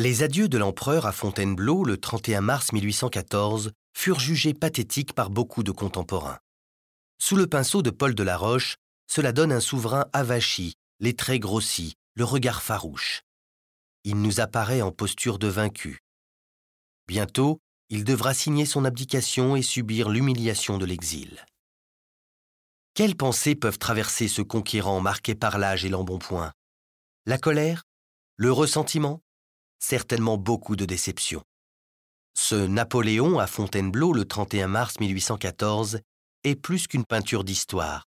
Les adieux de l'empereur à Fontainebleau le 31 mars 1814 furent jugés pathétiques par beaucoup de contemporains. Sous le pinceau de Paul de la Roche, cela donne un souverain avachi, les traits grossis, le regard farouche. Il nous apparaît en posture de vaincu. Bientôt, il devra signer son abdication et subir l'humiliation de l'exil. Quelles pensées peuvent traverser ce conquérant marqué par l'âge et l'embonpoint? La colère? Le ressentiment? Certainement beaucoup de déception. Ce Napoléon à Fontainebleau le 31 mars 1814 est plus qu'une peinture d'histoire.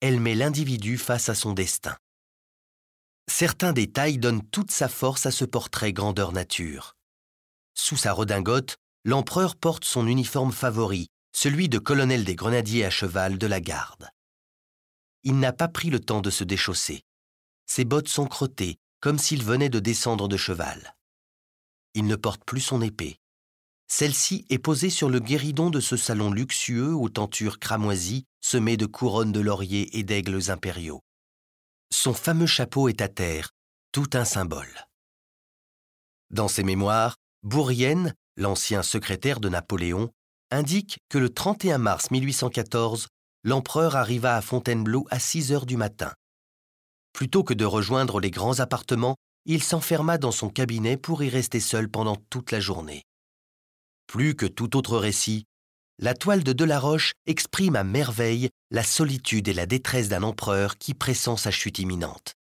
Elle met l'individu face à son destin. Certains détails donnent toute sa force à ce portrait grandeur nature. Sous sa redingote, l'empereur porte son uniforme favori, celui de colonel des grenadiers à cheval de la garde. Il n'a pas pris le temps de se déchausser. Ses bottes sont crottées, comme s'il venait de descendre de cheval. Il ne porte plus son épée. Celle-ci est posée sur le guéridon de ce salon luxueux aux tentures cramoisies semées de couronnes de lauriers et d'aigles impériaux. Son fameux chapeau est à terre, tout un symbole. Dans ses mémoires, Bourrienne, l'ancien secrétaire de Napoléon, indique que le 31 mars 1814, l'empereur arriva à Fontainebleau à 6 heures du matin. Plutôt que de rejoindre les grands appartements, il s'enferma dans son cabinet pour y rester seul pendant toute la journée. Plus que tout autre récit, la toile de Delaroche exprime à merveille la solitude et la détresse d'un empereur qui pressent sa chute imminente.